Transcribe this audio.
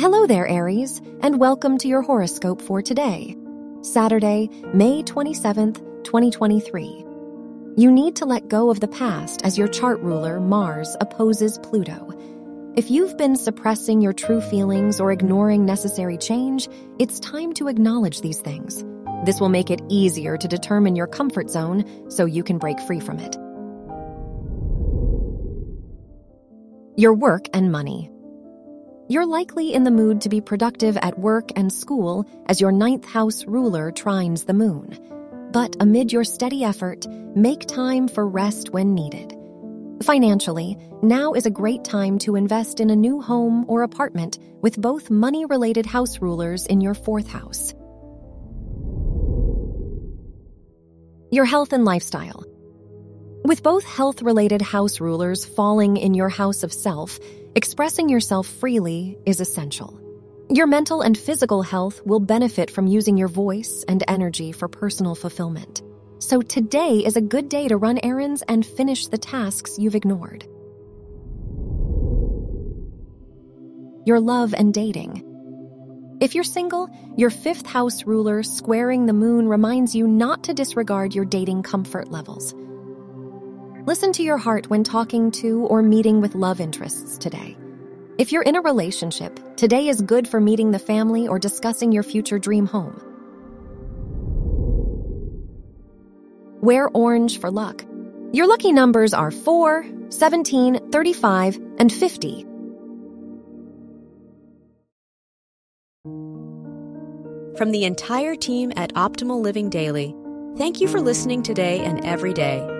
Hello there, Aries, and welcome to your horoscope for today, Saturday, May 27th, 2023. You need to let go of the past as your chart ruler, Mars, opposes Pluto. If you've been suppressing your true feelings or ignoring necessary change, it's time to acknowledge these things. This will make it easier to determine your comfort zone so you can break free from it. Your work and money. You're likely in the mood to be productive at work and school as your ninth house ruler trines the moon. But amid your steady effort, make time for rest when needed. Financially, now is a great time to invest in a new home or apartment with both money related house rulers in your fourth house. Your health and lifestyle. With both health related house rulers falling in your house of self, expressing yourself freely is essential. Your mental and physical health will benefit from using your voice and energy for personal fulfillment. So today is a good day to run errands and finish the tasks you've ignored. Your love and dating. If you're single, your fifth house ruler squaring the moon reminds you not to disregard your dating comfort levels. Listen to your heart when talking to or meeting with love interests today. If you're in a relationship, today is good for meeting the family or discussing your future dream home. Wear orange for luck. Your lucky numbers are 4, 17, 35, and 50. From the entire team at Optimal Living Daily, thank you for listening today and every day.